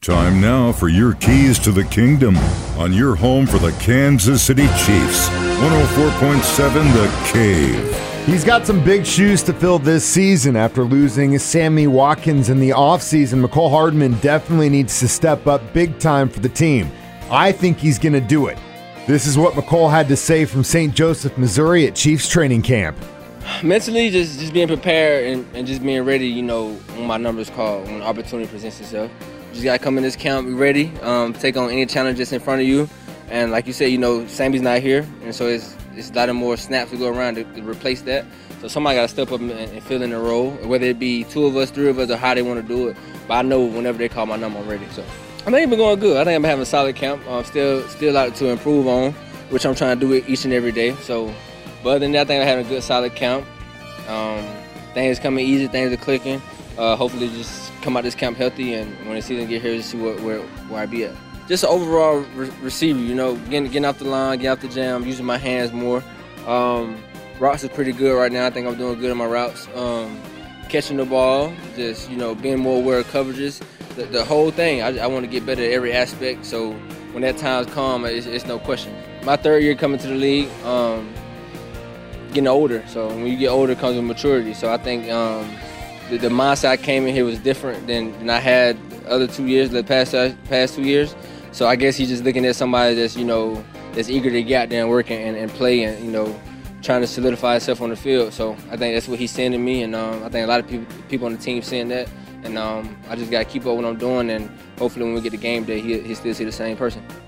Time now for your keys to the kingdom on your home for the Kansas City Chiefs. 104.7 The Cave. He's got some big shoes to fill this season after losing Sammy Watkins in the offseason. Mecole Hardman definitely needs to step up big time for the team. I think he's going to do it. This is what Mecole had to say from St. Joseph, Missouri at Chiefs training camp. Mentally, just just being prepared and, and just being ready, you know, when my number's called, when opportunity presents itself. Just gotta come in this camp, ready, um, take on any challenge that's in front of you. And like you said, you know, Sammy's not here, and so it's it's a lot of more snaps to go around to, to replace that. So somebody gotta step up and, and fill in the role, whether it be two of us, three of us, or how they want to do it. But I know whenever they call my number, I'm ready. So I think it's been going good. I think I'm having a solid camp. Uh, still still a lot to improve on, which I'm trying to do it each and every day. So, but other than that, I think I'm having a good solid camp. Um, things coming easy, things are clicking. Uh, hopefully, just come out this camp healthy, and when the season get here, just see what, where where I be at. Just an overall re- receiver, you know, getting getting off the line, getting off the jam, using my hands more. Um, routes is pretty good right now. I think I'm doing good on my routes. Um, catching the ball, just you know, being more aware of coverages. The, the whole thing, I, I want to get better at every aspect. So when that time's come, it's, it's no question. My third year coming to the league. Um, getting older. So when you get older comes with maturity. So I think um, the, the, mindset I came in here was different than, than I had other two years, the past uh, past two years. So I guess he's just looking at somebody that's you know that's eager to get out there and work and, and play and you know trying to solidify himself on the field. So I think that's what he's saying to me, and um, I think a lot of people people on the team saying that. And um, I just got to keep up what I'm doing, and hopefully when we get the game day, he, he still see the same person.